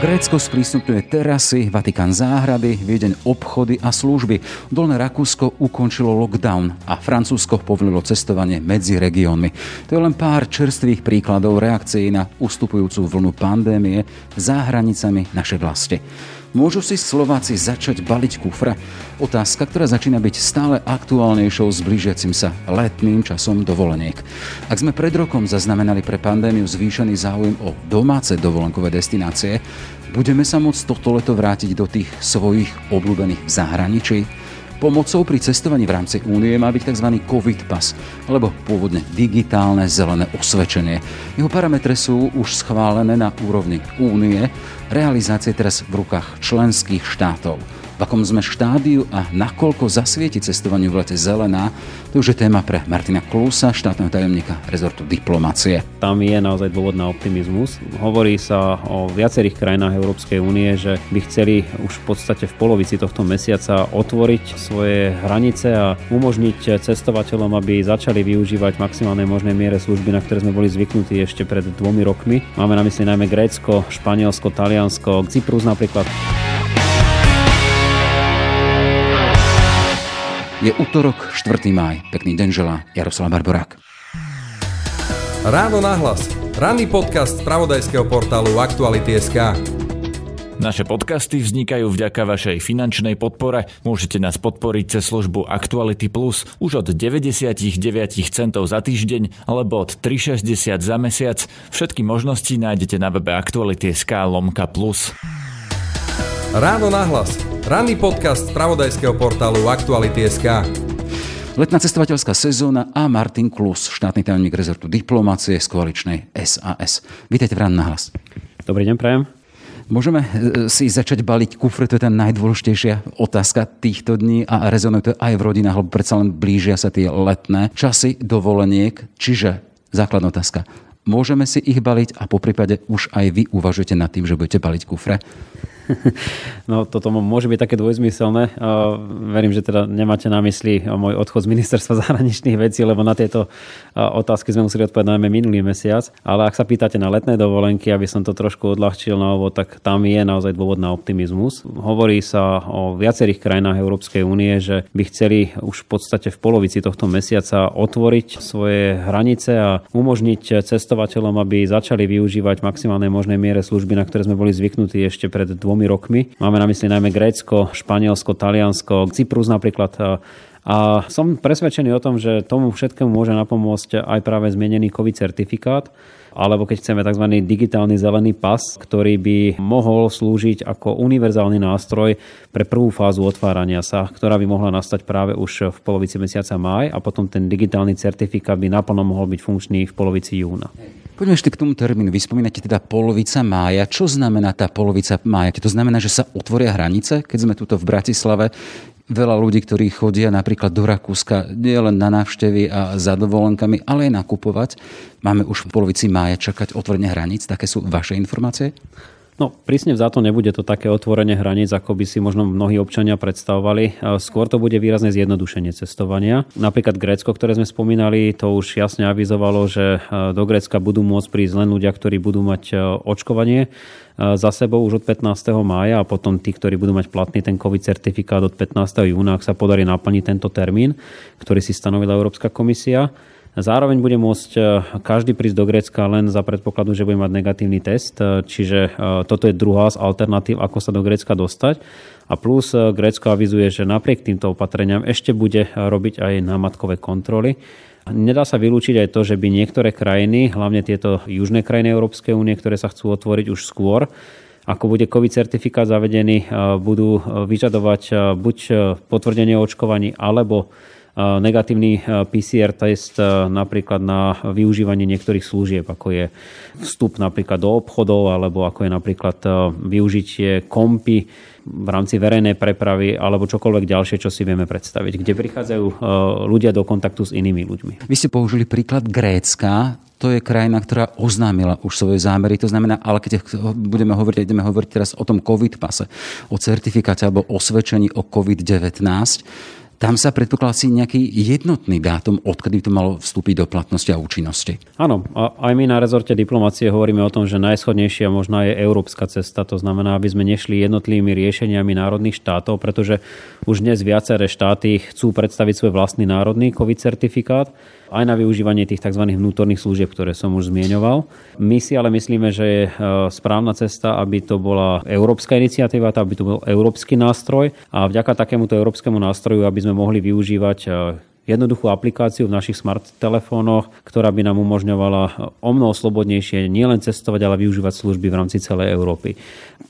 Grécko sprístupňuje terasy, Vatikán záhrady, Viedeň obchody a služby. Dolné Rakúsko ukončilo lockdown a Francúzsko povolilo cestovanie medzi regiónmi. To je len pár čerstvých príkladov reakcií na ustupujúcu vlnu pandémie za hranicami našej vlasti. Môžu si Slováci začať baliť kufra? Otázka, ktorá začína byť stále aktuálnejšou s blížiacim sa letným časom dovoleniek. Ak sme pred rokom zaznamenali pre pandémiu zvýšený záujem o domáce dovolenkové destinácie, budeme sa môcť toto leto vrátiť do tých svojich obľúbených zahraničí? Pomocou pri cestovaní v rámci únie má byť tzv. COVID pas, alebo pôvodne digitálne zelené osvedčenie. Jeho parametre sú už schválené na úrovni únie, realizácie teraz v rukách členských štátov v akom sme štádiu a nakoľko zasvieti cestovaniu v lete zelená, to už je téma pre Martina Klusa, štátneho tajomníka rezortu diplomácie. Tam je naozaj dôvod na optimizmus. Hovorí sa o viacerých krajinách Európskej únie, že by chceli už v podstate v polovici tohto mesiaca otvoriť svoje hranice a umožniť cestovateľom, aby začali využívať v maximálnej možnej miere služby, na ktoré sme boli zvyknutí ešte pred dvomi rokmi. Máme na mysli najmä Grécko, Španielsko, Taliansko, Cyprus napríklad. Je útorok, 4. máj. Pekný deň želá Jaroslav Barborák. Ráno nahlas. Ranný podcast z pravodajského portálu Aktuality.sk. Naše podcasty vznikajú vďaka vašej finančnej podpore. Môžete nás podporiť cez službu Actuality Plus už od 99 centov za týždeň alebo od 3,60 za mesiac. Všetky možnosti nájdete na webe Actuality.sk lomka plus. Ráno nahlas. Ranný podcast z pravodajského portálu Aktuality.sk. Letná cestovateľská sezóna a Martin Klus, štátny tajomník rezortu diplomácie z koaličnej SAS. Vítejte v Ráno nahlas. Dobrý deň, prajem. Môžeme e, si začať baliť kufre, to je tá najdôležitejšia otázka týchto dní a rezonuje to aj v rodinách, lebo predsa len blížia sa tie letné časy dovoleniek. Čiže základná otázka. Môžeme si ich baliť a po prípade už aj vy uvažujete nad tým, že budete baliť kufre? No toto môže byť také dvojzmyselné. Verím, že teda nemáte na mysli môj odchod z ministerstva zahraničných vecí, lebo na tieto otázky sme museli odpovedať najmä minulý mesiac. Ale ak sa pýtate na letné dovolenky, aby som to trošku odľahčil na ovo, tak tam je naozaj dôvod na optimizmus. Hovorí sa o viacerých krajinách Európskej únie, že by chceli už v podstate v polovici tohto mesiaca otvoriť svoje hranice a umožniť cestovateľom, aby začali využívať v maximálnej možnej miere služby, na ktoré sme boli zvyknutí ešte pred dvomi dvomi rokmi. Máme na mysli najmä Grécko, Španielsko, Taliansko, Cyprus napríklad. A som presvedčený o tom, že tomu všetkému môže napomôcť aj práve zmienený COVID certifikát, alebo keď chceme tzv. digitálny zelený pas, ktorý by mohol slúžiť ako univerzálny nástroj pre prvú fázu otvárania sa, ktorá by mohla nastať práve už v polovici mesiaca máj a potom ten digitálny certifikát by naplno mohol byť funkčný v polovici júna. Poďme ešte k tomu termínu. Vy spomínate teda polovica mája. Čo znamená tá polovica mája? To znamená, že sa otvoria hranice? Keď sme tuto v Bratislave, veľa ľudí, ktorí chodia napríklad do Rakúska, nie len na návštevy a za dovolenkami, ale aj nakupovať. Máme už v polovici mája čakať otvorenie hraníc. Také sú vaše informácie? No, prísne vzato nebude to také otvorenie hraníc, ako by si možno mnohí občania predstavovali. Skôr to bude výrazne zjednodušenie cestovania. Napríklad Grécko, ktoré sme spomínali, to už jasne avizovalo, že e, do Grécka budú môcť prísť len ľudia, ktorí budú mať e, očkovanie e, za sebou už od 15. mája a potom tí, ktorí budú mať platný ten COVID certifikát od 15. júna, ak sa podarí naplniť tento termín, ktorý si stanovila Európska komisia. Zároveň bude môcť e, každý prísť do Grécka len za predpokladu, že bude mať negatívny test, e, čiže e, toto je druhá z alternatív, ako sa do Grécka dostať. A plus Grécko avizuje, že napriek týmto opatreniam ešte bude robiť aj námatkové kontroly. Nedá sa vylúčiť aj to, že by niektoré krajiny, hlavne tieto južné krajiny Európskej únie, ktoré sa chcú otvoriť už skôr, ako bude COVID certifikát zavedený, budú vyžadovať buď potvrdenie o očkovaní alebo negatívny PCR test napríklad na využívanie niektorých služieb, ako je vstup napríklad do obchodov, alebo ako je napríklad využitie kompy v rámci verejnej prepravy alebo čokoľvek ďalšie, čo si vieme predstaviť, kde prichádzajú ľudia do kontaktu s inými ľuďmi. Vy ste použili príklad Grécka to je krajina, ktorá oznámila už svoje zámery. To znamená, ale keď budeme hovoriť, ideme hovoriť teraz o tom COVID pase, o certifikáte alebo osvedčení o COVID-19, tam sa predpokladá si nejaký jednotný dátum, odkedy to malo vstúpiť do platnosti a účinnosti. Áno, a aj my na rezorte diplomácie hovoríme o tom, že najschodnejšia možná je európska cesta, to znamená, aby sme nešli jednotlivými riešeniami národných štátov, pretože už dnes viaceré štáty chcú predstaviť svoj vlastný národný COVID certifikát aj na využívanie tých tzv. vnútorných služieb, ktoré som už zmienoval. My si ale myslíme, že je e, správna cesta, aby to bola európska iniciatíva, aby to bol európsky nástroj a vďaka takémuto európskemu nástroju, aby sme mohli využívať e, jednoduchú aplikáciu v našich smart telefónoch, ktorá by nám umožňovala o mnoho slobodnejšie nielen cestovať, ale využívať služby v rámci celej Európy.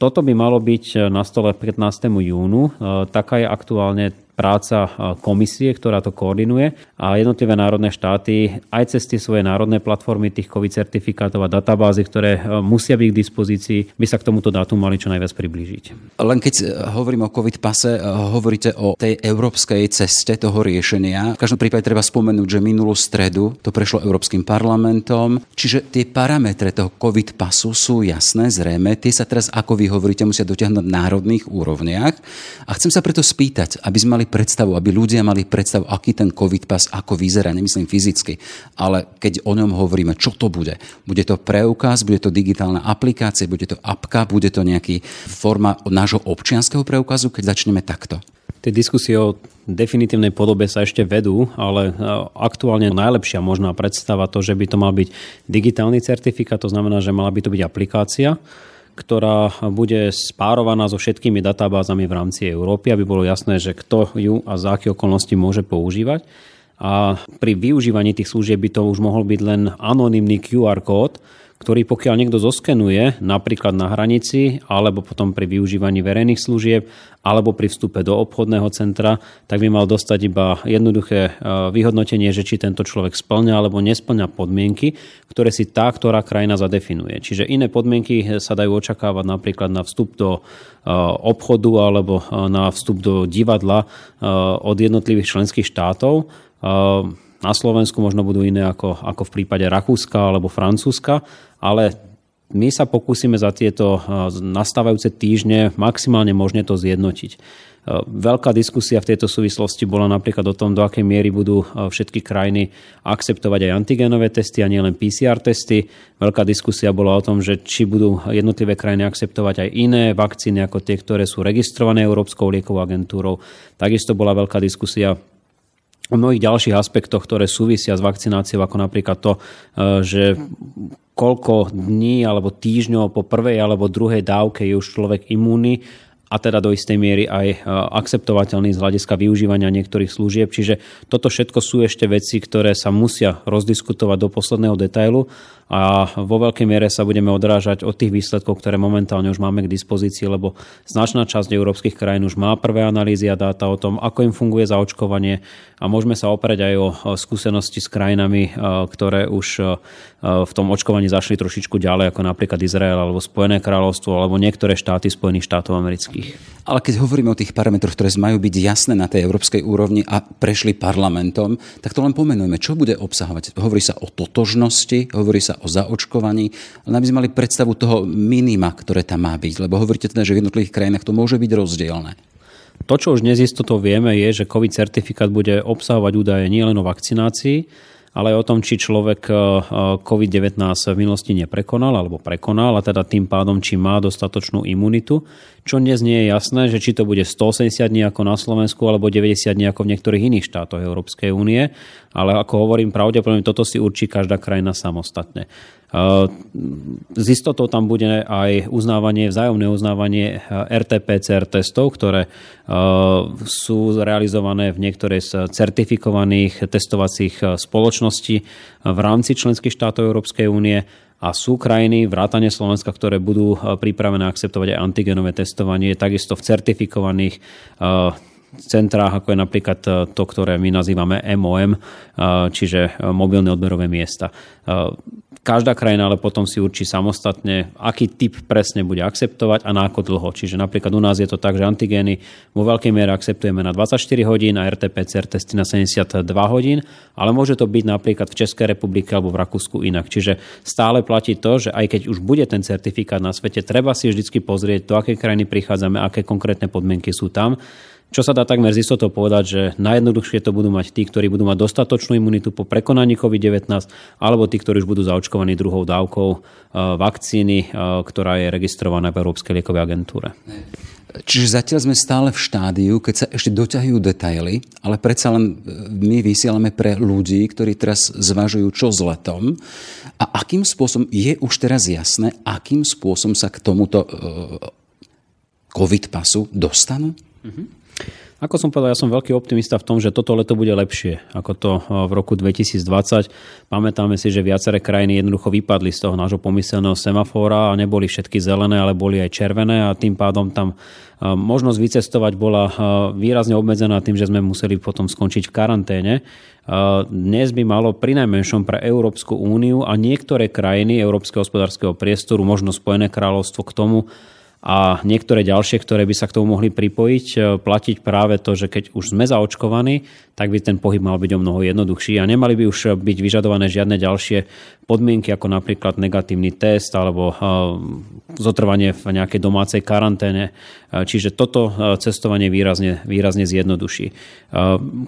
Toto by malo byť na stole 15. júnu. E, taká je aktuálne práca komisie, ktorá to koordinuje a jednotlivé národné štáty aj cez tie svoje národné platformy tých COVID certifikátov a databázy, ktoré musia byť k dispozícii, by sa k tomuto dátumu mali čo najviac priblížiť. Len keď e, hovorím o COVID pase, e, hovoríte o tej európskej ceste toho riešenia. V každom prípade treba spomenúť, že minulú stredu to prešlo Európskym parlamentom, čiže tie parametre toho COVID pasu sú jasné, zrejme. Tie sa teraz, ako vy hovoríte, musia dotiahnuť v národných úrovniach. A chcem sa preto spýtať, aby sme mali predstavu, aby ľudia mali predstavu, aký ten COVID pas, ako vyzerá, nemyslím fyzicky, ale keď o ňom hovoríme, čo to bude? Bude to preukaz, bude to digitálna aplikácia, bude to apka, bude to nejaký forma nášho občianského preukazu, keď začneme takto? Tie diskusie o definitívnej podobe sa ešte vedú, ale e, aktuálne najlepšia možná predstava to, že by to mal byť digitálny certifikát, to znamená, že mala by to byť aplikácia, ktorá bude spárovaná so všetkými databázami v rámci Európy, aby bolo jasné, že kto ju a za aké okolnosti môže používať. A pri využívaní tých služieb by to už mohol byť len anonymný QR kód, ktorý pokiaľ niekto zoskenuje, napríklad na hranici, alebo potom pri využívaní verejných služieb, alebo pri vstupe do obchodného centra, tak by mal dostať iba jednoduché e, vyhodnotenie, že či tento človek splňa alebo nesplňa podmienky, ktoré si tá, ktorá krajina zadefinuje. Čiže iné podmienky sa dajú očakávať napríklad na vstup do e, obchodu alebo e, na vstup do divadla od jednotlivých členských štátov na Slovensku možno budú iné ako, ako v prípade Rakúska alebo Francúzska, ale my sa pokúsime za tieto eh, nastávajúce týždne maximálne možne to zjednotiť. Eh, veľká diskusia v tejto súvislosti bola napríklad o tom, do akej miery budú eh, všetky krajiny akceptovať aj antigenové testy a nielen PCR testy. Veľká diskusia bola o tom, že či budú jednotlivé krajiny akceptovať aj iné vakcíny ako tie, ktoré sú registrované Európskou liekovou agentúrou. Takisto bola veľká diskusia o mnohých ďalších aspektoch, ktoré súvisia s vakcináciou, ako napríklad to, e, že koľko dní alebo týždňov po prvej alebo druhej dávke je už človek imúnny a teda do istej miery aj e, akceptovateľný z hľadiska využívania niektorých služieb. Čiže toto všetko sú ešte veci, ktoré sa musia rozdiskutovať do posledného detailu a vo veľkej miere sa budeme odrážať od tých výsledkov, ktoré momentálne už máme k dispozícii, lebo značná časť európskych krajín už má prvé analýzy a dáta o tom, ako im funguje zaočkovanie a môžeme sa oprieť aj o skúsenosti s krajinami, e, ktoré už e, v tom očkovaní zašli trošičku ďalej, ako napríklad Izrael alebo Spojené kráľovstvo alebo niektoré štáty Spojených štátov amerických. Ale keď hovoríme o tých parametroch, ktoré majú byť jasné na tej európskej úrovni a prešli parlamentom, tak to len pomenujeme, čo bude obsahovať. Hovorí sa o totožnosti, hovorí sa o zaočkovaní, ale aby sme mali predstavu toho minima, ktoré tam má byť. Lebo hovoríte teda, že v jednotlivých krajinách to môže byť rozdielne. To, čo už dnes istotou vieme, je, že COVID certifikát bude obsahovať údaje nielen o vakcinácii, ale aj o tom, či človek e, e, COVID-19 v minulosti neprekonal alebo prekonal a teda tým pádom, či má dostatočnú imunitu, čo dnes nie je jasné, že či to bude 180 dní ako na Slovensku alebo 90 dní ako v niektorých iných štátoch Európskej únie, ale ako hovorím, pravdepodobne toto si určí každá krajina samostatne. S istotou tam bude aj uznávanie, vzájomné uznávanie RT-PCR testov, ktoré sú realizované v niektorej z certifikovaných testovacích spoločností v rámci členských štátov Európskej únie a sú krajiny, vrátane Slovenska, ktoré budú pripravené akceptovať aj antigenové testovanie, takisto v certifikovaných centrách, ako je napríklad to, ktoré my nazývame MOM, čiže mobilné odberové miesta. Každá krajina ale potom si určí samostatne, aký typ presne bude akceptovať a na ako dlho. Čiže napríklad u nás je to tak, že antigény vo veľkej miere akceptujeme na 24 hodín a RT-PCR testy na 72 hodín, ale môže to byť napríklad v Českej republike alebo v Rakúsku inak. Čiže stále platí to, že aj keď už bude ten certifikát na svete, treba si vždy pozrieť, do akej krajiny prichádzame, aké konkrétne podmienky sú tam Čo sa dá takmer z istotou povedať, že najjednoduchšie to budú mať tí, ktorí budú mať dostatočnú imunitu po prekonaní COVID-19, alebo tí, ktorí už budú zaočkovaní druhou dávkou e, vakcíny, e, ktorá je registrovaná v Európskej liekovej agentúre. Čiže zatiaľ sme stále v štádiu, keď sa ešte doťahujú detaily, ale predsa len e, my vysielame pre ľudí, ktorí teraz zvažujú, čo s letom a akým spôsobom, je už teraz jasné, akým spôsobom sa k tomuto COVID pasu dostanú? Mm-hmm. Ako som povedal, ja som veľký optimista v tom, že toto leto bude lepšie ako to v roku 2020. Pamätáme si, že viaceré krajiny jednoducho vypadli z toho nášho pomyselného semafóra a neboli všetky zelené, ale boli aj červené a tým pádom tam možnosť vycestovať bola výrazne obmedzená tým, že sme museli potom skončiť v karanténe. Dnes by malo pri najmenšom pre Európsku úniu a niektoré krajiny Európskeho hospodárskeho priestoru, možno Spojené kráľovstvo k tomu, a niektoré ďalšie, ktoré by sa k tomu mohli pripojiť, e, platiť práve to, že keď už sme zaočkovaní, tak by ten pohyb mal byť o mnoho jednoduchší a nemali by už byť vyžadované žiadne ďalšie podmienky, ako napríklad negatívny test alebo e, zotrvanie v nejakej domácej karanténe. E, čiže toto cestovanie výrazne, výrazne zjednoduší.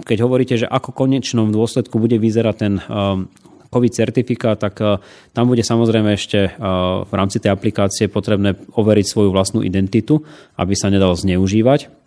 Keď hovoríte, že ako konečnom dôsledku bude vyzerať ten COVID certifikát, tak eh, tam bude samozrejme ešte eh, v rámci tej aplikácie potrebné overiť svoju vlastnú identitu, aby sa nedal zneužívať.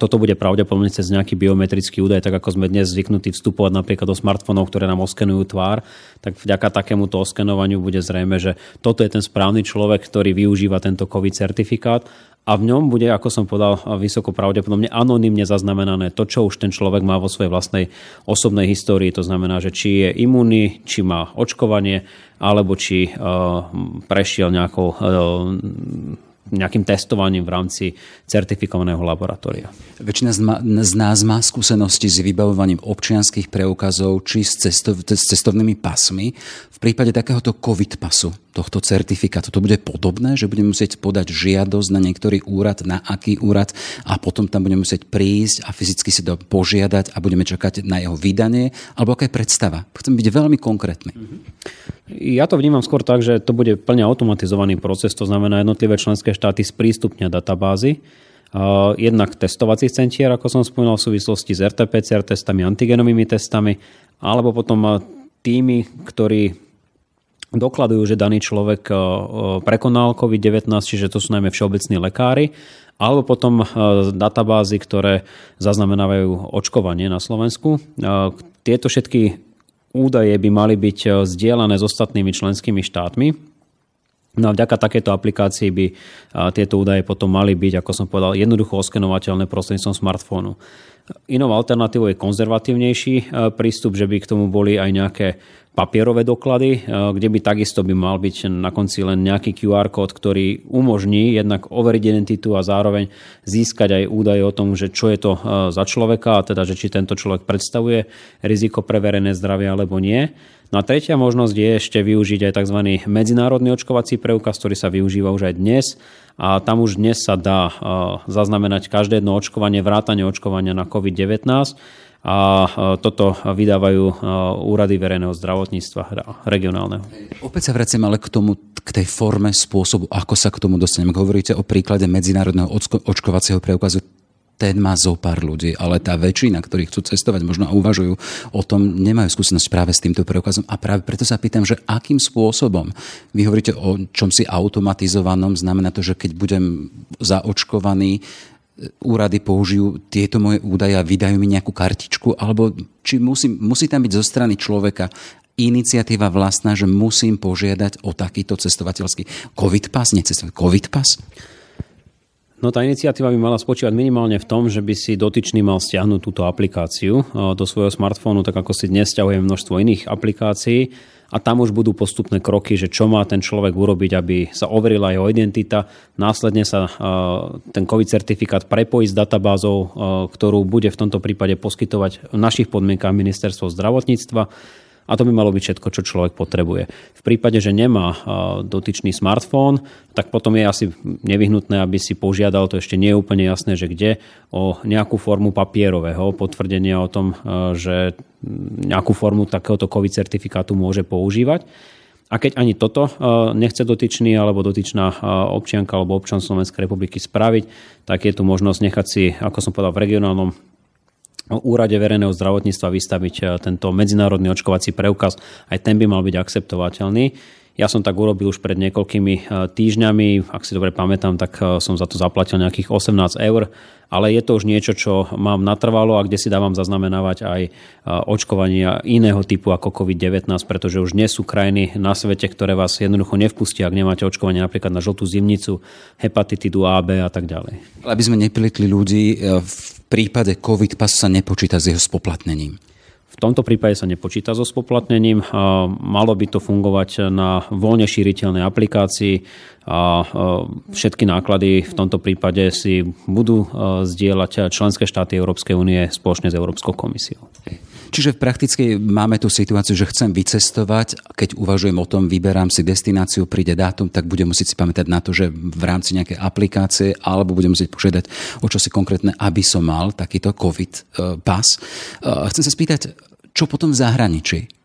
Toto bude pravdepodobne cez nejaký biometrický údaj, tak ako sme dnes zvyknutí vstupovať napríklad do smartfónov, ktoré nám oskenujú tvár, tak vďaka takémuto oskenovaniu bude zrejme, že toto je ten správny človek, ktorý využíva tento COVID certifikát a v ňom bude, ako som povedal, vysoko pravdepodobne anonymne zaznamenané to, čo už ten človek má vo svojej vlastnej osobnej histórii. To znamená, že či je imunný, či má očkovanie, alebo či uh, prešiel nejakou uh, nejakým testovaním v rámci certifikovaného laboratória. Väčšina z nás má skúsenosti s vybavovaním občianských preukazov či s, s cestovnými pasmi. V prípade takéhoto COVID pasu, tohto certifikátu, to bude podobné, že budeme musieť podať žiadosť na niektorý úrad, na aký úrad a potom tam budeme musieť prísť a fyzicky si to požiadať a budeme čakať na jeho vydanie, alebo aká je predstava. Chcem byť veľmi konkrétny. Ja to vnímam skôr tak, že to bude plne automatizovaný proces, to znamená jednotlivé členské štáty sprístupnia databázy, jednak testovacích centier, ako som spomínal v súvislosti s RT-PCR testami, antigenovými testami, alebo potom tými, ktorí dokladujú, že daný človek prekonal COVID-19, čiže to sú najmä všeobecní lekári, alebo potom databázy, ktoré zaznamenávajú očkovanie na Slovensku. Tieto všetky údaje by mali byť e, zdieľané s ostatnými členskými štátmi. No a vďaka takéto aplikácii by e, tieto údaje potom mali byť, ako som povedal, jednoducho oskenovateľné prostredníctvom smartfónu. Inou alternatívou je konzervatívnejší e, prístup, že by k tomu boli aj nejaké papierové doklady, eh, kde by takisto by mal byť na konci len nejaký QR kód, ktorý umožní jednak overiť identitu a zároveň získať aj údaje o tom, že čo je to eh, za človeka, a teda, že či tento človek predstavuje riziko pre verejné zdravie alebo nie. No a tretia možnosť je ešte využiť aj tzv. medzinárodný očkovací preukaz, ktorý sa využíva už aj dnes. A tam už dnes sa dá zaznamenať každé jedno očkovanie, vrátanie očkovania na COVID-19 a toto vydávajú úrady verejného zdravotníctva regionálneho. Opäť sa vraciam ale k tomu, k tej forme, spôsobu, ako sa k tomu dostaneme. Ak hovoríte o príklade medzinárodného očkovacieho preukazu, ten má zo pár ľudí, ale tá väčšina, ktorí chcú cestovať, možno a uvažujú o tom, nemajú skúsenosť práve s týmto preukazom. A práve preto sa pýtam, že akým spôsobom, vy hovoríte o čomsi automatizovanom, znamená to, že keď budem zaočkovaný, úrady použijú tieto moje údaje a vydajú mi nejakú kartičku, alebo či musí, musí tam byť zo strany človeka iniciatíva vlastná, že musím požiadať o takýto cestovateľský COVID pas, necestovateľský COVID pas? No tá iniciatíva by mala spočívať minimálne v tom, že by si dotyčný mal stiahnuť túto aplikáciu do svojho smartfónu, tak ako si dnes stiahuje množstvo iných aplikácií a tam už budú postupné kroky, že čo má ten človek urobiť, aby sa overila jeho identita. Následne sa ten COVID certifikát prepojí s databázou, ktorú bude v tomto prípade poskytovať v našich podmienkách ministerstvo zdravotníctva a to by malo byť všetko, čo človek potrebuje. V prípade, že nemá dotyčný smartfón, tak potom je asi nevyhnutné, aby si požiadal, to ešte nie je úplne jasné, že kde, o nejakú formu papierového potvrdenia o tom, že nejakú formu takéhoto COVID certifikátu môže používať. A keď ani toto nechce dotyčný alebo dotyčná občianka alebo občan Slovenskej republiky spraviť, tak je tu možnosť nechať si, ako som povedal, v regionálnom úrade verejného zdravotníctva vystaviť tento medzinárodný očkovací preukaz. Aj ten by mal byť akceptovateľný. Ja som tak urobil už pred niekoľkými e, týždňami, ak si dobre pamätám, tak e, som za to zaplatil nejakých 18 eur, ale je to už niečo, čo mám natrvalo a kde si dávam zaznamenávať aj e, očkovania iného typu ako COVID-19, pretože už nie sú krajiny na svete, ktoré vás jednoducho nevpustia, ak nemáte očkovanie napríklad na žltú zimnicu, hepatitidu A, B a tak ďalej. Aby sme nepilitli ľudí, v prípade COVID pas sa nepočíta s jeho spoplatnením. V tomto prípade sa nepočíta so spoplatnením. Malo by to fungovať na voľne šíriteľnej aplikácii a všetky náklady v tomto prípade si budú zdieľať členské štáty Európskej únie spoločne s Európskou komisiou. Čiže prakticky máme tú situáciu, že chcem vycestovať, keď uvažujem o tom, vyberám si destináciu, príde dátum, tak budem musieť si pamätať na to, že v rámci nejakej aplikácie alebo budem musieť požiadať o čo si konkrétne, aby som mal takýto COVID e, pas. E, chcem sa spýtať, čo potom v zahraničí?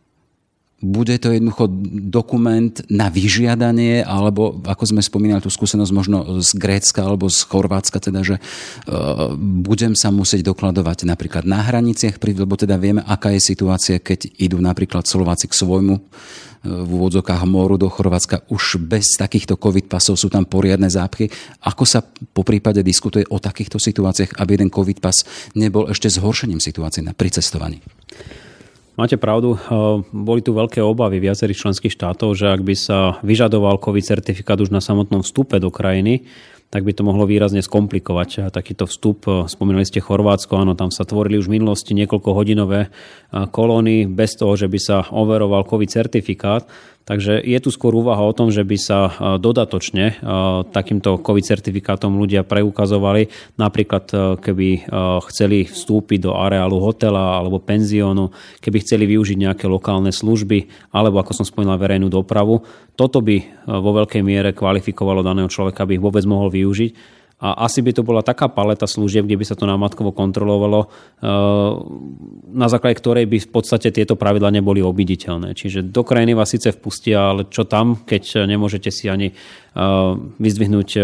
Bude to jednoducho dokument na vyžiadanie, alebo ako sme spomínali tú skúsenosť možno z Grécka alebo z Chorvátska, teda, že uh, budem sa musieť dokladovať napríklad na hraniciach, lebo teda vieme, aká je situácia, keď idú napríklad Slováci k svojmu e, v úvodzokách moru do Chorvátska. Už bez takýchto COVID pasov sú tam poriadne zápchy. Ako sa po prípade diskutuje o takýchto situáciách, aby jeden COVID pas nebol ešte zhoršením situácie na pricestovaní? Máte pravdu, eh, boli tu veľké obavy viacerých členských štátov, že ak by sa vyžadoval COVID certifikát už na samotnom vstupe do krajiny, tak by to mohlo výrazne skomplikovať takýto vstup. Spomínali ste Chorvátsko, áno, tam sa tvorili už v minulosti niekoľko hodinové kolóny bez toho, že by sa overoval COVID certifikát. Takže je tu skôr úvaha o tom, že by sa dodatočne takýmto COVID certifikátom ľudia preukazovali. Napríklad, keby chceli vstúpiť do areálu hotela alebo penziónu, keby chceli využiť nejaké lokálne služby, alebo ako som spomínal, verejnú dopravu. Toto by vo veľkej miere kvalifikovalo daného človeka, aby ich vôbec mohol využiť a asi by to bola taká paleta služieb, kde by sa to námatkovo kontrolovalo, eh, na základe ktorej by v podstate tieto pravidla neboli obiditeľné. Čiže do krajiny vás síce vpustia, ale čo tam, keď nemôžete si ani eh, vyzdvihnúť eh,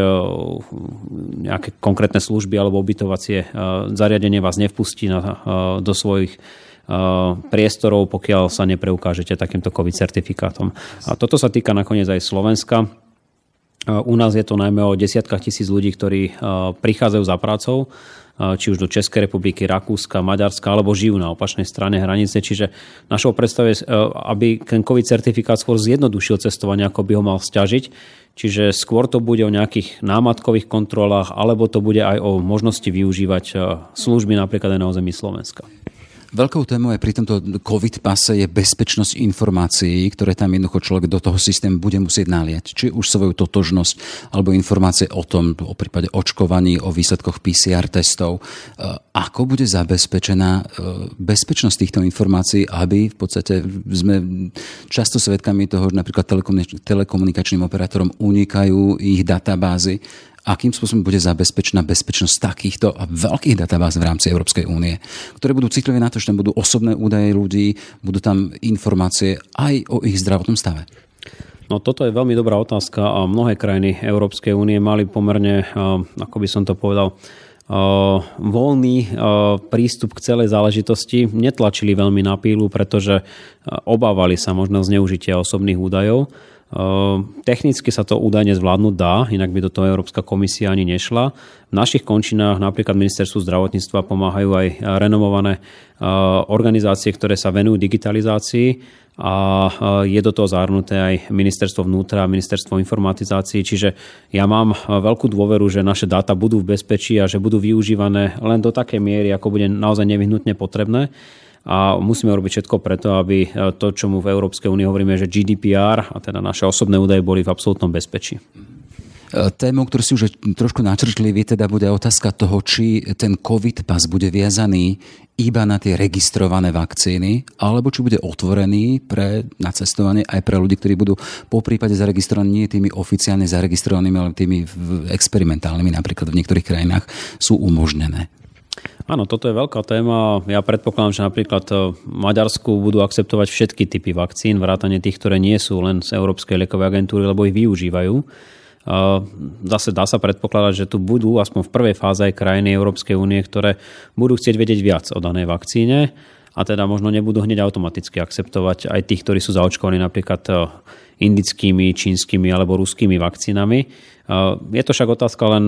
nejaké konkrétne služby alebo ubytovacie zariadenie vás nevpustí do svojich priestorov, pokiaľ sa nepreukážete takýmto COVID certifikátom. A toto sa týka nakoniec aj Slovenska. U nás je to najmä o desiatkách tisíc ľudí, ktorí prichádzajú za prácou, či už do Českej republiky, Rakúska, Maďarska, alebo žijú na opačnej strane hranice. Čiže našou predstavou je, aby ten COVID certifikát skôr zjednodušil cestovanie, ako by ho mal stiažiť. Čiže skôr to bude o nejakých námatkových kontrolách, alebo to bude aj o možnosti využívať služby napríklad aj na území Slovenska. Veľkou témou aj pri tomto COVID pase je bezpečnosť informácií, ktoré tam jednoducho človek do toho systému bude musieť naliať. Či už svoju totožnosť, alebo informácie o tom, o prípade očkovaní, o výsledkoch PCR testov. E, ako bude zabezpečená e, bezpečnosť týchto informácií, aby v podstate sme často svedkami toho, že napríklad telekomunikačným operátorom unikajú ich databázy akým spôsobom bude zabezpečená bezpečnosť takýchto veľkých databáz v rámci Európskej únie, ktoré budú citlivé na to, že tam budú osobné údaje ľudí, budú tam informácie aj o ich zdravotnom stave. No toto je veľmi dobrá otázka a mnohé krajiny Európskej únie mali pomerne, ako by som to povedal, voľný prístup k celej záležitosti, netlačili veľmi na pílu, pretože obávali sa možno zneužitia osobných údajov technicky sa to údajne zvládnuť dá, inak by do toho Európska komisia ani nešla. V našich končinách napríklad ministerstvu zdravotníctva pomáhajú aj renomované ehm, organizácie, ktoré sa venujú digitalizácii a ehm, je do toho zahrnuté aj ministerstvo vnútra a ministerstvo informatizácií. Čiže ja mám veľkú dôveru, že naše dáta budú v bezpečí a že budú využívané len do takej miery, ako bude naozaj nevyhnutne potrebné a musíme robiť všetko preto, aby e, to, čo mu v Európskej únii hovoríme, že GDPR a teda naše osobné údaje boli v absolútnom bezpečí. E, témou, ktorú si už trošku načrtli, vy teda bude otázka toho, či ten COVID pas bude viazaný iba na tie registrované vakcíny, alebo či bude otvorený pre nacestovanie aj pre ľudí, ktorí budú po prípade zaregistrovaní nie tými oficiálne zaregistrovanými, ale tými experimentálnymi, napríklad v niektorých krajinách sú umožnené. Áno, toto je veľká téma. Ja predpokladám, že napríklad v Maďarsku budú akceptovať všetky typy vakcín, vrátane tých, ktoré nie sú len z Európskej liekovej agentúry, lebo ich využívajú. Zase dá sa predpokladať, že tu budú aspoň v prvej fáze aj krajiny Európskej únie, ktoré budú chcieť vedieť viac o danej vakcíne a teda možno nebudú hneď automaticky akceptovať aj tých, ktorí sú zaočkovaní napríklad indickými, čínskymi alebo ruskými vakcínami. Je to však otázka len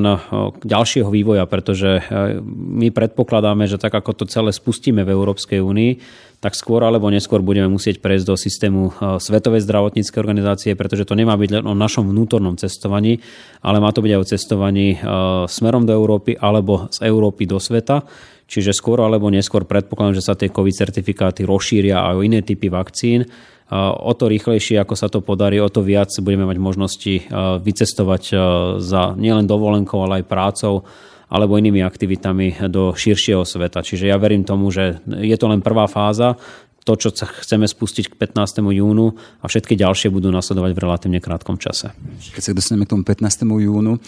ďalšieho vývoja, pretože my predpokladáme, že tak ako to celé spustíme v Európskej únii, tak skôr alebo neskôr budeme musieť prejsť do systému Svetovej zdravotníckej organizácie, pretože to nemá byť len o našom vnútornom cestovaní, ale má to byť aj o cestovaní smerom do Európy alebo z Európy do sveta. Čiže skôr alebo neskôr predpokladám, že sa tie COVID certifikáty rozšíria aj o iné typy vakcín o to rýchlejšie, ako sa to podarí, o to viac budeme mať možnosti vycestovať za nielen dovolenkou, ale aj prácou alebo inými aktivitami do širšieho sveta. Čiže ja verím tomu, že je to len prvá fáza, to, čo chceme spustiť k 15. júnu a všetky ďalšie budú nasledovať v relatívne krátkom čase. Keď sa dostaneme k tomu 15. júnu,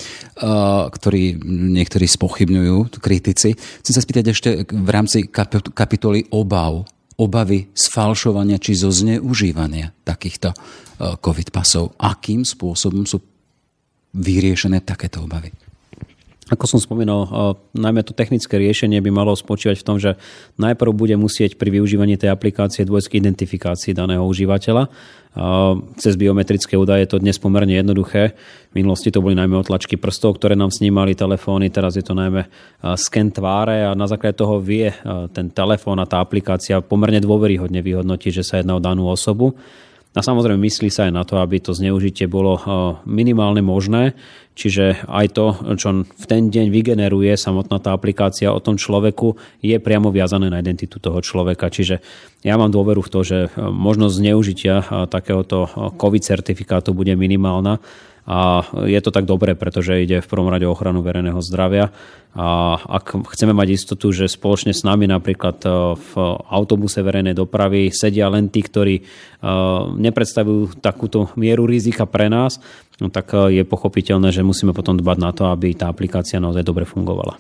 ktorý niektorí spochybňujú, kritici, chcem sa spýtať ešte v rámci kapitoly obav obavy z falšovania či zo zneužívania takýchto e, COVID pasov. Akým spôsobom sú vyriešené takéto obavy? Ako som spomínal, e, najmä to technické riešenie by malo spočívať v tom, že najprv bude musieť pri využívaní tej aplikácie dôjsť k identifikácii daného užívateľa cez biometrické údaje je to dnes pomerne jednoduché. V minulosti to boli najmä otlačky prstov, ktoré nám snímali telefóny, teraz je to najmä sken tváre a na základe toho vie ten telefón a tá aplikácia pomerne dôveryhodne vyhodnotiť, že sa jedná o danú osobu. A samozrejme myslí sa aj na to, aby to zneužitie bolo minimálne možné, čiže aj to, čo v ten deň vygeneruje samotná tá aplikácia o tom človeku, je priamo viazané na identitu toho človeka. Čiže ja mám dôveru v to, že možnosť zneužitia takéhoto COVID certifikátu bude minimálna a je to tak dobré, pretože ide v prvom rade o ochranu verejného zdravia a ak chceme mať istotu, že spoločne s nami napríklad e, v autobuse verejnej dopravy sedia len tí, ktorí e, nepredstavujú takúto mieru rizika pre nás, no tak e, je pochopiteľné, že musíme potom dbať na to, aby tá aplikácia naozaj dobre fungovala.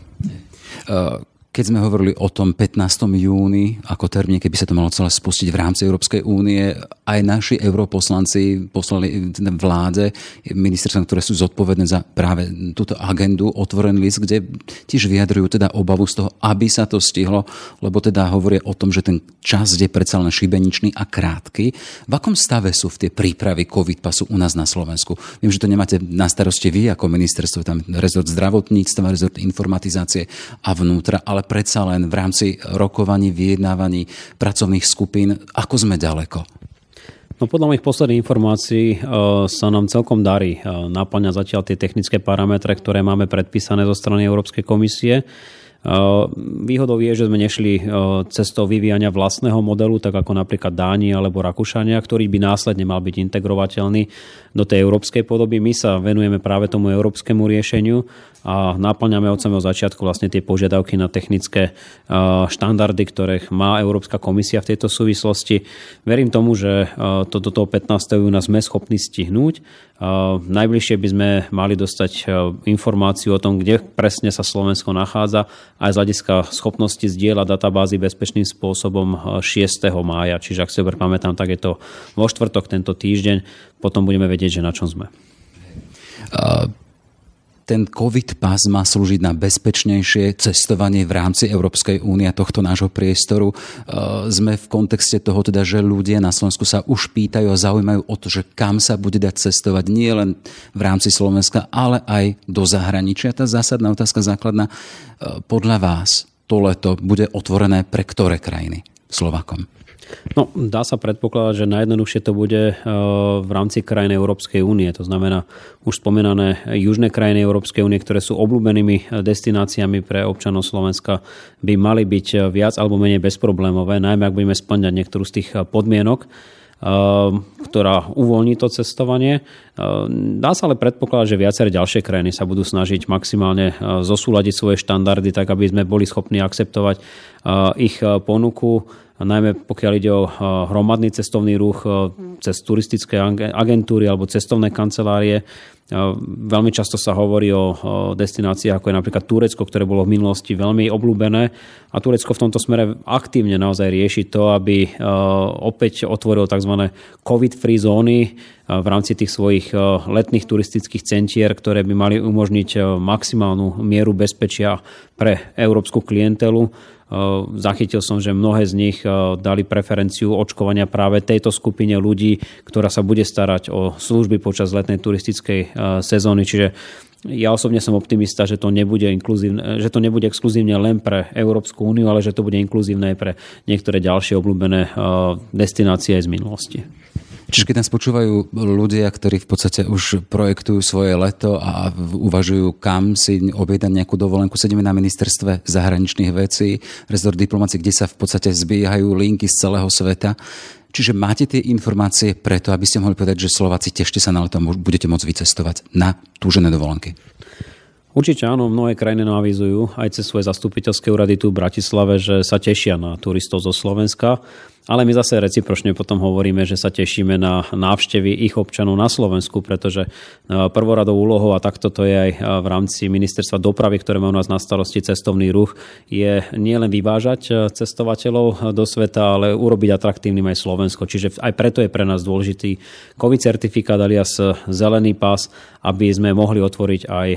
Keď sme hovorili o tom 15. júni ako termíne, keby sa to malo celé spustiť v rámci Európskej únie, aj naši europoslanci poslali vláde, ministerstva, ktoré sú zodpovedné za práve túto agendu, otvorený list, kde tiež vyjadrujú teda obavu z toho, aby sa to stihlo, lebo teda hovoria o tom, že ten čas je predsa len šibeničný a krátky. V akom stave sú v tie prípravy COVID pasu u nás na Slovensku? Viem, že to nemáte na starosti vy ako ministerstvo, tam rezort zdravotníctva, rezort informatizácie a vnútra, ale predsa len v rámci rokovaní, vyjednávaní pracovných skupín, ako sme ďaleko? No podľa mojich posledných informácií e, sa nám celkom darí e, naplňať zatiaľ tie technické parametre, ktoré máme predpísané zo strany Európskej komisie. Výhodou je, že sme nešli cestou vyvíjania vlastného modelu, tak ako napríklad Dáni alebo Rakúšania, ktorý by následne mal byť integrovateľný do tej európskej podoby. My sa venujeme práve tomu európskemu riešeniu a naplňame od samého začiatku vlastne tie požiadavky na technické štandardy, ktoré má Európska komisia v tejto súvislosti. Verím tomu, že toto toho 15. júna sme schopní stihnúť. Najbližšie by sme mali dostať informáciu o tom, kde presne sa Slovensko nachádza aj z hľadiska schopnosti zdieľať databázy bezpečným spôsobom 6. Eh, mája. Čiže ak si dobre pamätám, tak je to vo štvrtok tento týždeň. Potom budeme vedieť, že na čom sme. Uh ten COVID pas má slúžiť na bezpečnejšie cestovanie v rámci Európskej únie tohto nášho priestoru. E, sme v kontexte toho teda, že ľudia na Slovensku sa už pýtajú a zaujímajú o to, že kam sa bude dať cestovať nie len v rámci Slovenska, ale aj do zahraničia. Tá zásadná otázka základná. E, podľa vás to leto bude otvorené pre ktoré krajiny Slovakom? No, dá sa predpokladať, že najjednoduchšie to bude e, v rámci krajín Európskej únie. To znamená už spomínané južné krajiny Európskej únie, ktoré sú obľúbenými destináciami pre občanov Slovenska, by mali byť viac alebo menej bezproblémové, najmä ak budeme splňať niektorú z tých podmienok ktorá uvoľní to cestovanie. Dá sa ale predpokladať, že viaceré ďalšie krajiny sa budú snažiť maximálne zosúľadiť svoje štandardy, tak aby sme boli schopní akceptovať ich ponuku najmä pokiaľ ide o hromadný cestovný ruch cez turistické agentúry alebo cestovné kancelárie. Veľmi často sa hovorí o destináciách ako je napríklad Turecko, ktoré bolo v minulosti veľmi obľúbené a Turecko v tomto smere aktívne naozaj rieši to, aby opäť otvorilo tzv. COVID-free zóny v rámci tých svojich letných turistických centier, ktoré by mali umožniť maximálnu mieru bezpečia pre európsku klientelu Zachytil som, že mnohé z nich dali preferenciu očkovania práve tejto skupine ľudí, ktorá sa bude starať o služby počas letnej turistickej sezóny. Čiže ja osobne som optimista, že to nebude, že to nebude exkluzívne len pre Európsku úniu, ale že to bude inkluzívne aj pre niektoré ďalšie obľúbené destinácie aj z minulosti. Čiže keď nás počúvajú ľudia, ktorí v podstate už projektujú svoje leto a uvažujú, kam si objednať nejakú dovolenku, sedíme na ministerstve zahraničných vecí, rezort diplomácie, kde sa v podstate zbiehajú linky z celého sveta. Čiže máte tie informácie preto, aby ste mohli povedať, že Slováci tešte sa na leto, budete môcť vycestovať na túžené dovolenky. Určite áno, mnohé krajiny nám avizujú aj cez svoje zastupiteľské úrady tu v Bratislave, že sa tešia na turistov zo Slovenska. Ale my zase recipročne potom hovoríme, že sa tešíme na návštevy ich občanov na Slovensku, pretože e, prvoradou úlohou, a takto to je aj e, v rámci ministerstva dopravy, ktoré má u nás na starosti cestovný ruch, je nielen vyvážať e, cestovateľov do sveta, ale urobiť atraktívnym aj Slovensko. Čiže aj preto je pre nás dôležitý COVID certifikát alias zelený pás, aby sme mohli otvoriť aj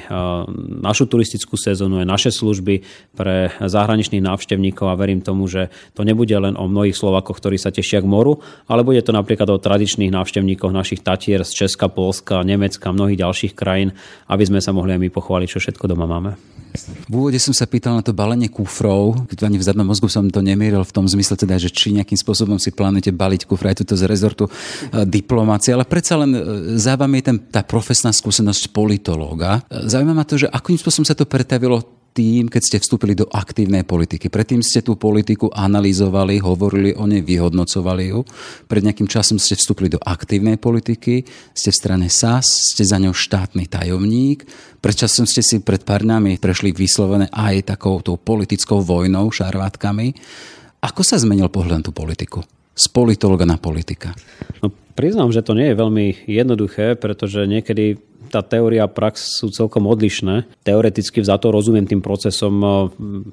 našu turistickú sezónu, aj naše služby pre zahraničných návštevníkov a verím tomu, že to nebude len o mnohých Slovakoch, ktorí sa tešia k moru, ale bude to napríklad o tradičných návštevníkoch našich Tatier z Česka, Polska, Nemecka mnohých ďalších krajín, aby sme sa mohli aj my pochváliť, čo všetko doma máme. V úvode som sa pýtal na to balenie kufrov, ani v zadnom mozgu som to nemieril v tom zmysle teda, že či nejakým spôsobom si plánujete baliť kufra aj tuto z rezortu e, diplomácie, ale predsa len e, záva je ten, tá profesná skúsenosť politológa. E, zaujíma ma to, že akým spôsobom sa to pretavilo tým, keď ste vstúpili do aktívnej politiky. Predtým ste tú politiku analyzovali, hovorili o nej, vyhodnocovali ju. Pred nejakým časom ste vstúpili do aktívnej politiky, ste v strane SAS, ste za ňou štátny tajomník. Pred časom ste si pred pár dňami prešli vyslovené aj takou tou politickou vojnou, šarvátkami. Ako sa zmenil pohľad na tú politiku? Z politologa na politika. No, priznám, že to nie je veľmi jednoduché, pretože niekedy tá teória a prax sú celkom odlišné. Teoreticky za to rozumiem tým procesom eh,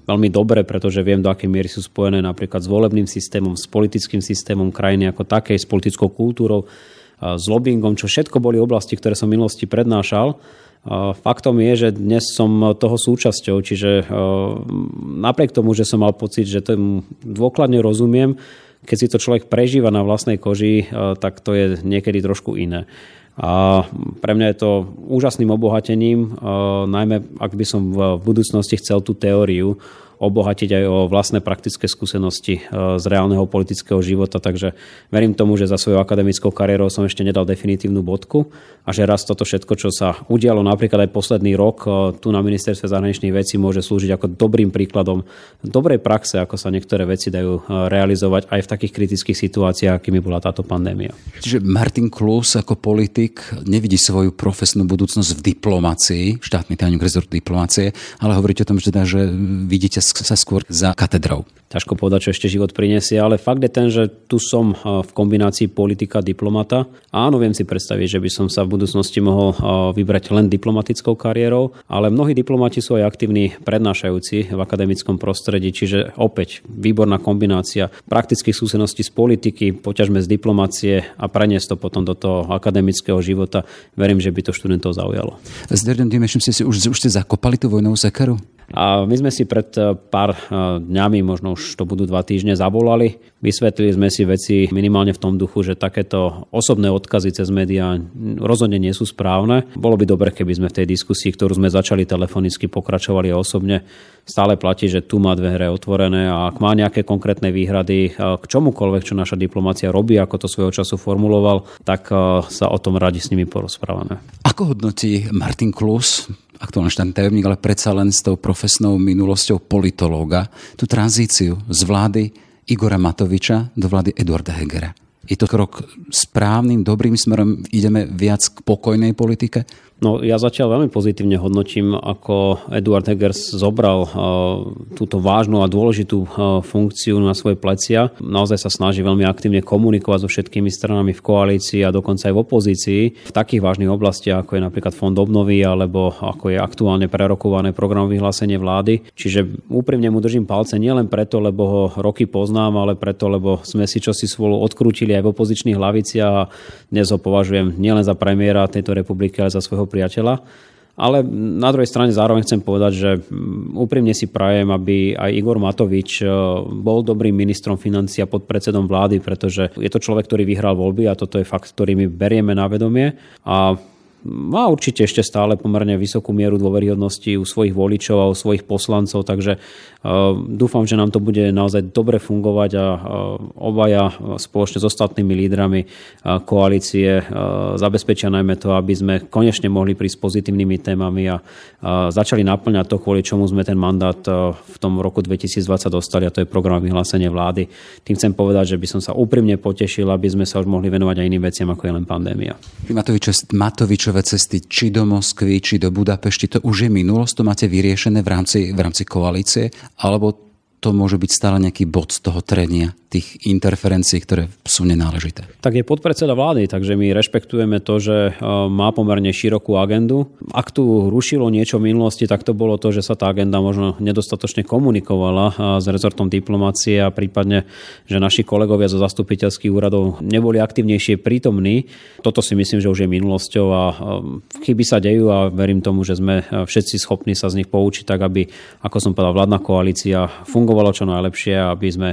veľmi dobre, pretože viem, do akej miery sú spojené napríklad s volebným systémom, s politickým systémom krajiny ako takej, s politickou kultúrou, eh, s lobbyingom, čo všetko boli oblasti, ktoré som v minulosti prednášal. Eh, faktom je, že dnes som toho súčasťou, čiže napriek tomu, že som mal pocit, že to dôkladne rozumiem, keď si to človek prežíva na vlastnej koži, tak to je niekedy trošku iné. A pre mňa je to úžasným obohatením, najmä ak by som v budúcnosti chcel tú teóriu obohatiť aj o vlastné praktické skúsenosti e, z reálneho politického života, takže verím tomu, že za svojou akademickou kariérou som ešte nedal definitívnu bodku a že raz toto všetko, čo sa udialo napríklad aj posledný rok e, tu na ministerstve zahraničných vecí môže slúžiť ako dobrým príkladom dobrej praxe, ako sa niektoré veci dajú e, realizovať aj v takých kritických situáciách, akými bola táto pandémia. Čiže Martin Klus ako politik nevidí svoju profesnú budúcnosť v diplomácii, štátny tajomník rezort diplomácie, ale hovoríte o tom, že, teda, že vidíte sa skôr za katedrou. Ťažko povedať, čo ešte život prinesie, ale fakt je ten, že tu som v kombinácii politika diplomata. Áno, viem si predstaviť, že by som sa v budúcnosti mohol vybrať len diplomatickou kariérou, ale mnohí diplomati sú aj aktívni prednášajúci v akademickom prostredí, čiže opäť výborná kombinácia praktických skúseností z politiky, poťažme z diplomácie a preniesť to potom do toho akademického života. Verím, že by to študentov zaujalo. S Derdem Dimešom ste si už, už ste zakopali tú vojnovú sekeru? A my sme si pred eh, pár eh, dňami, možno už to budú dva týždne, zavolali. Vysvetlili sme si veci minimálne v tom duchu, že takéto osobné odkazy cez médiá rozhodne nie sú správne. Bolo by dobre, keby sme v tej diskusii, ktorú sme začali telefonicky, pokračovali osobne. Stále platí, že tu má dve hre otvorené a ak má nejaké konkrétne výhrady eh, k čomukoľvek, čo naša diplomácia robí, ako to svojho času formuloval, tak sa o tom radi s nimi porozprávame. Ako hodnotí Martin Klus aktuálny štátny tajomník, ale predsa len s tou profesnou minulosťou politológa, tú tranzíciu z vlády Igora Matoviča do vlády Eduarda Hegera. Je to krok správnym, dobrým smerom? Ideme viac k pokojnej politike? No ja zatiaľ veľmi pozitívne hodnotím, ako Eduard Hegers zobral uh, túto vážnu a dôležitú uh, funkciu na svoje plecia. Naozaj sa snaží veľmi aktívne komunikovať so všetkými stranami v koalícii a dokonca aj v opozícii v takých vážnych oblastiach, ako je napríklad Fond obnovy alebo ako je aktuálne prerokované program vyhlásenie vlády. Čiže úprimne mu držím palce nielen preto, lebo ho roky poznám, ale preto, lebo sme si čosi spolu odkrútili aj v opozičných hlaviciach a dnes ho považujem nielen za premiéra tejto republiky, ale za svojho priateľa. Ale na druhej strane zároveň chcem povedať, že mm, úprimne si prajem, aby aj Igor Matovič e, bol dobrým ministrom financií a podpredsedom vlády, pretože je to človek, ktorý vyhral voľby a toto je fakt, ktorý my berieme na vedomie. A má určite ešte stále pomerne vysokú mieru dôveryhodnosti u svojich voličov a u svojich poslancov, takže uh, dúfam, že nám to bude naozaj dobre fungovať a uh, obaja spoločne s ostatnými lídrami uh, koalície zabezpečia najmä to, aby sme konečne mohli prísť pozitívnymi témami a začali naplňať to, kvôli čomu sme ten mandát v tom roku 2020 dostali a to je program vyhlásenie vlády. Tým chcem povedať, že by som sa úprimne potešil, aby sme sa už mohli venovať aj iným veciam, ako je len pandémia. Matovič, Matovičové krížové cesty či do Moskvy, či do Budapešti, to už je minulosť, to máte vyriešené v rámci, v rámci koalície, alebo to môže byť stále nejaký bod z toho trenia, tých interferencií, ktoré sú nenáležité. Tak je podpredseda vlády, takže my rešpektujeme to, že e, má pomerne širokú agendu. Ak tu rušilo niečo v minulosti, tak to bolo to, že sa tá agenda možno nedostatočne komunikovala e, s rezortom diplomácie a prípadne, že naši kolegovia zo zastupiteľských úradov neboli aktívnejšie prítomní. Toto si myslím, že už je minulosťou a e, chyby sa dejú a verím tomu, že sme všetci schopní sa z nich poučiť tak, aby, ako som povedal, vládna koalícia fungovala fungovalo čo najlepšie, aby sme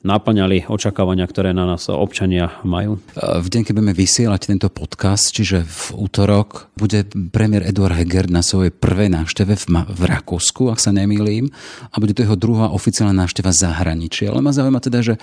naplňali očakávania, ktoré na nás občania majú. V deň, keď budeme vysielať tento podcast, čiže v útorok, bude premiér Eduard Heger na svojej prvej návšteve v, v Rakúsku, ak sa nemýlim, a bude to jeho druhá oficiálna návšteva zahraničia. Ale ma zaujíma teda, že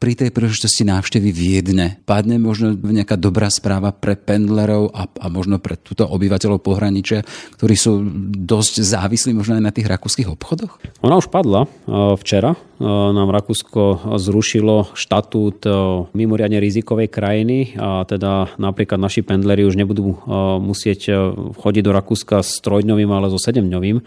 pri tej príležitosti návštevy Viedne padne možno nejaká dobrá správa pre pendlerov a, a možno pre túto obyvateľov pohraničia, ktorí sú dosť závislí možno aj na tých rakúskych obchodoch? Ona už padla e, včera. E, nám Rakúsko zrušilo štatút e, mimoriadne rizikovej krajiny a teda napríklad naši pendleri už nebudú musieť chodiť do Rakúska s trojdňovým, ale so sedemdňovým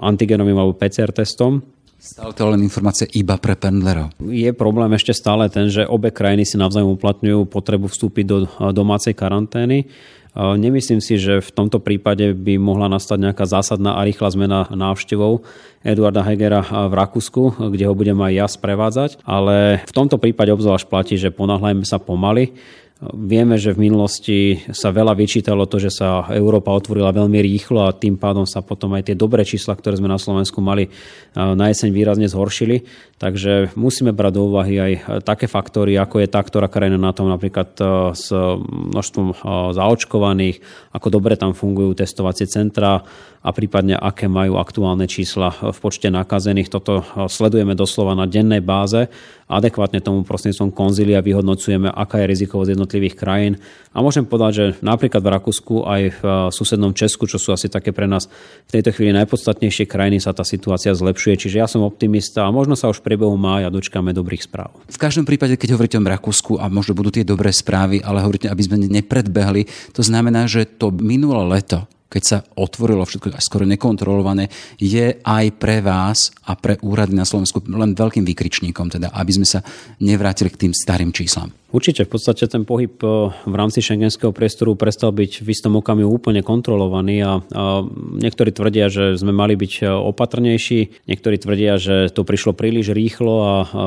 antigenovým alebo PCR testom Stále to len informácie iba pre pendlerov. Je problém ešte stále ten, že obe krajiny si navzájom uplatňujú potrebu vstúpiť do domácej karantény. Nemyslím si, že v tomto prípade by mohla nastať nejaká zásadná a rýchla zmena návštevou Eduarda Hegera v Rakúsku, kde ho budem aj ja sprevádzať, ale v tomto prípade obzvlášť platí, že ponáhľajme sa pomaly Vieme, že v minulosti sa veľa vyčítalo to, že sa Európa otvorila veľmi rýchlo a tým pádom sa potom aj tie dobré čísla, ktoré sme na Slovensku mali na jeseň výrazne zhoršili. Takže musíme brať do úvahy aj také faktory, ako je tá, ktorá krajina na tom napríklad s množstvom zaočkovaných, ako dobre tam fungujú testovacie centra, a prípadne aké majú aktuálne čísla v počte nakazených. Toto sledujeme doslova na dennej báze. Adekvátne tomu prostredníctvom konzília vyhodnocujeme, aká je rizikovosť jednotlivých krajín. A môžem povedať, že napríklad v Rakúsku aj v susednom Česku, čo sú asi také pre nás v tejto chvíli najpodstatnejšie krajiny, sa tá situácia zlepšuje. Čiže ja som optimista a možno sa už v priebehu mája dočkáme dobrých správ. V každom prípade, keď hovoríte o Rakúsku a možno budú tie dobré správy, ale hovoríte, aby sme nepredbehli, to znamená, že to minulé leto keď sa otvorilo všetko až skoro nekontrolované, je aj pre vás a pre úrady na Slovensku len veľkým výkričníkom, teda, aby sme sa nevrátili k tým starým číslam. Určite, v podstate ten pohyb e, v rámci šengenského priestoru prestal byť v istom okamihu úplne kontrolovaný a, a niektorí tvrdia, že sme mali byť e, opatrnejší, niektorí tvrdia, že to prišlo príliš rýchlo a, a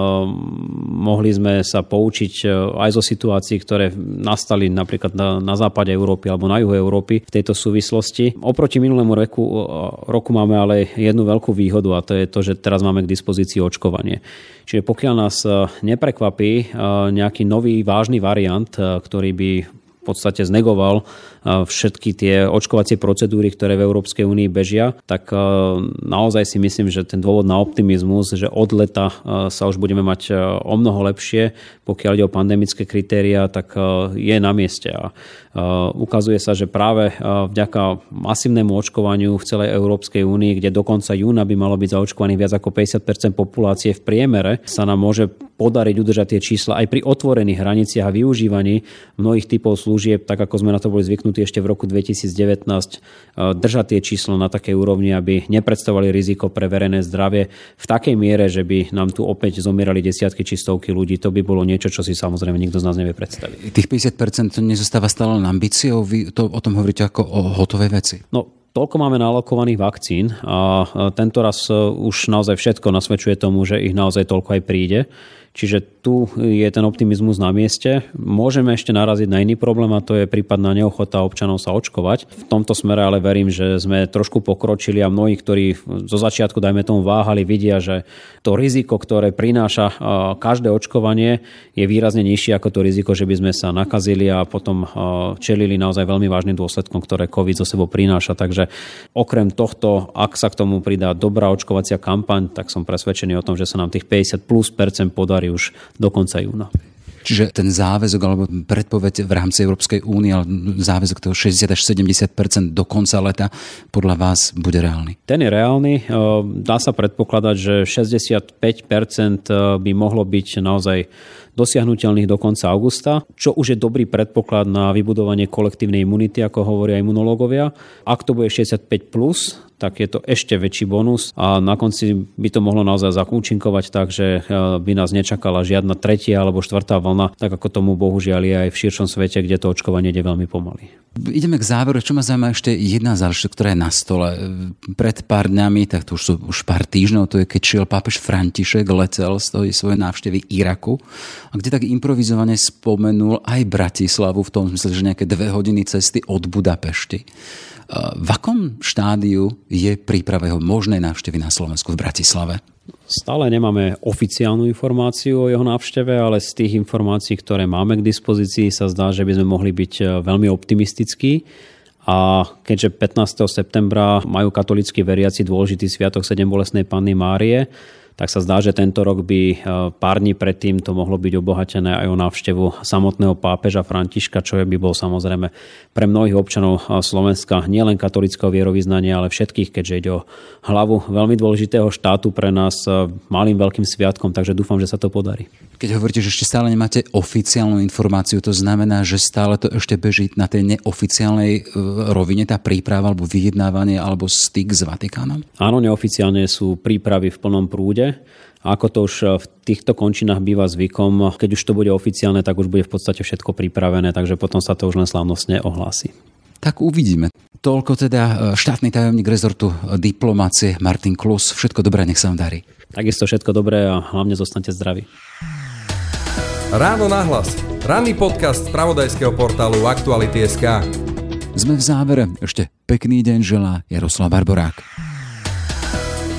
mohli sme sa poučiť e, aj zo situácií, ktoré nastali napríklad na, na západe Európy alebo na juhu Európy v tejto súvislosti. Oproti minulému roku, roku máme ale jednu veľkú výhodu a to je to, že teraz máme k dispozícii očkovanie. Čiže pokiaľ nás neprekvapí nejaký nový vážny variant, eh, ktorý by v podstate znegoval všetky tie očkovacie procedúry, ktoré v Európskej únii bežia, tak naozaj si myslím, že ten dôvod na optimizmus, že od leta sa už budeme mať o mnoho lepšie, pokiaľ ide o pandemické kritéria, tak je na mieste. A ukazuje sa, že práve vďaka masívnemu očkovaniu v celej Európskej únii, kde do konca júna by malo byť zaočkovaných viac ako 50% populácie v priemere, sa nám môže podariť udržať tie čísla aj pri otvorených hraniciach a využívaní mnohých typov služieb, tak ako sme na to boli zvyknutí ešte v roku 2019, držať tie čísla na takej úrovni, aby nepredstavovali riziko pre verejné zdravie v takej miere, že by nám tu opäť zomierali desiatky či stovky ľudí. To by bolo niečo, čo si samozrejme nikto z nás nevie predstaviť. Tých 50% to nezostáva stále len ambíciou? Vy to, o tom hovoríte ako o hotovej veci? No, toľko máme nalokovaných vakcín a tento raz e, už naozaj všetko nasvedčuje tomu, že ich naozaj toľko aj príde. Čiže tu je ten optimizmus na mieste. Môžeme ešte naraziť na iný problém a to je prípadná neochota občanov sa očkovať. V tomto smere ale verím, že sme trošku pokročili a mnohí, ktorí zo začiatku, dajme tomu, váhali, vidia, že to riziko, ktoré prináša každé očkovanie, je výrazne nižšie ako to riziko, že by sme sa nakazili a potom čelili naozaj veľmi vážnym dôsledkom, ktoré COVID zo sebou prináša. Takže okrem tohto, ak sa k tomu pridá dobrá očkovacia kampaň, tak som presvedčený o tom, že sa nám tých 50 plus percent podarí februári už do konca júna. Čiže ten záväzok alebo predpoveď v rámci Európskej únie, ale záväzok toho 60 až 70% do konca leta podľa vás bude reálny? Ten je reálny. E, dá sa predpokladať, že 65% by mohlo byť naozaj dosiahnutelných do konca augusta, čo už je dobrý predpoklad na vybudovanie kolektívnej imunity, ako hovoria imunológovia. Ak to bude 65+, plus, tak je to ešte väčší bonus a na konci by to mohlo naozaj zakúčinkovať tak, že e, by nás nečakala žiadna tretia alebo štvrtá vlna, tak ako tomu bohužiaľ je aj v širšom svete, kde to očkovanie ide veľmi pomaly. Ideme k záveru. Čo ma zaujíma ešte jedna záležitosť, ktorá je na stole. Pred pár dňami, tak to už sú už pár týždňov, to je keď šiel pápež František, letel z toho svojej návštevy Iraku, a kde tak improvizovane spomenul aj Bratislavu v tom zmysle, že nejaké dve hodiny cesty od Budapešti. V akom štádiu je príprava jeho možnej návštevy na Slovensku v Bratislave? Stále nemáme oficiálnu informáciu o jeho návšteve, ale z tých informácií, ktoré máme k dispozícii, sa zdá, že by sme mohli byť e, veľmi optimistickí. A keďže 15. septembra majú katolícky veriaci dôležitý sviatok 7 bolesnej Panny Márie, tak sa zdá, že tento rok by e, pár dní predtým to mohlo byť obohatené aj o návštevu samotného pápeža Františka, čo by bol samozrejme pre mnohých občanov e, Slovenska nielen katolického vierovýznania, ale všetkých, keďže ide o hlavu veľmi dôležitého štátu pre nás e, malým veľkým sviatkom, takže dúfam, že sa to podarí. Keď hovoríte, že ešte stále nemáte oficiálnu informáciu, to znamená, že stále to ešte beží na tej neoficiálnej rovine, tá príprava alebo vyjednávanie alebo styk s Vatikánom? Áno, neoficiálne sú prípravy v plnom prúde a ako to už eh, v týchto končinách býva zvykom, keď už to bude oficiálne, tak už bude v podstate všetko pripravené, takže potom sa to už len slávnostne ohlási. Tak uvidíme. Toľko teda eh, štátny tajomník rezortu diplomácie Martin Klus. Všetko dobré, nech sa vám darí. Takisto všetko dobré a hlavne zostanete zdraví. Ráno nahlas. Ranný podcast z pravodajského portálu Aktuality.sk Sme v závere. Ešte pekný deň želá Jaroslav Barborák.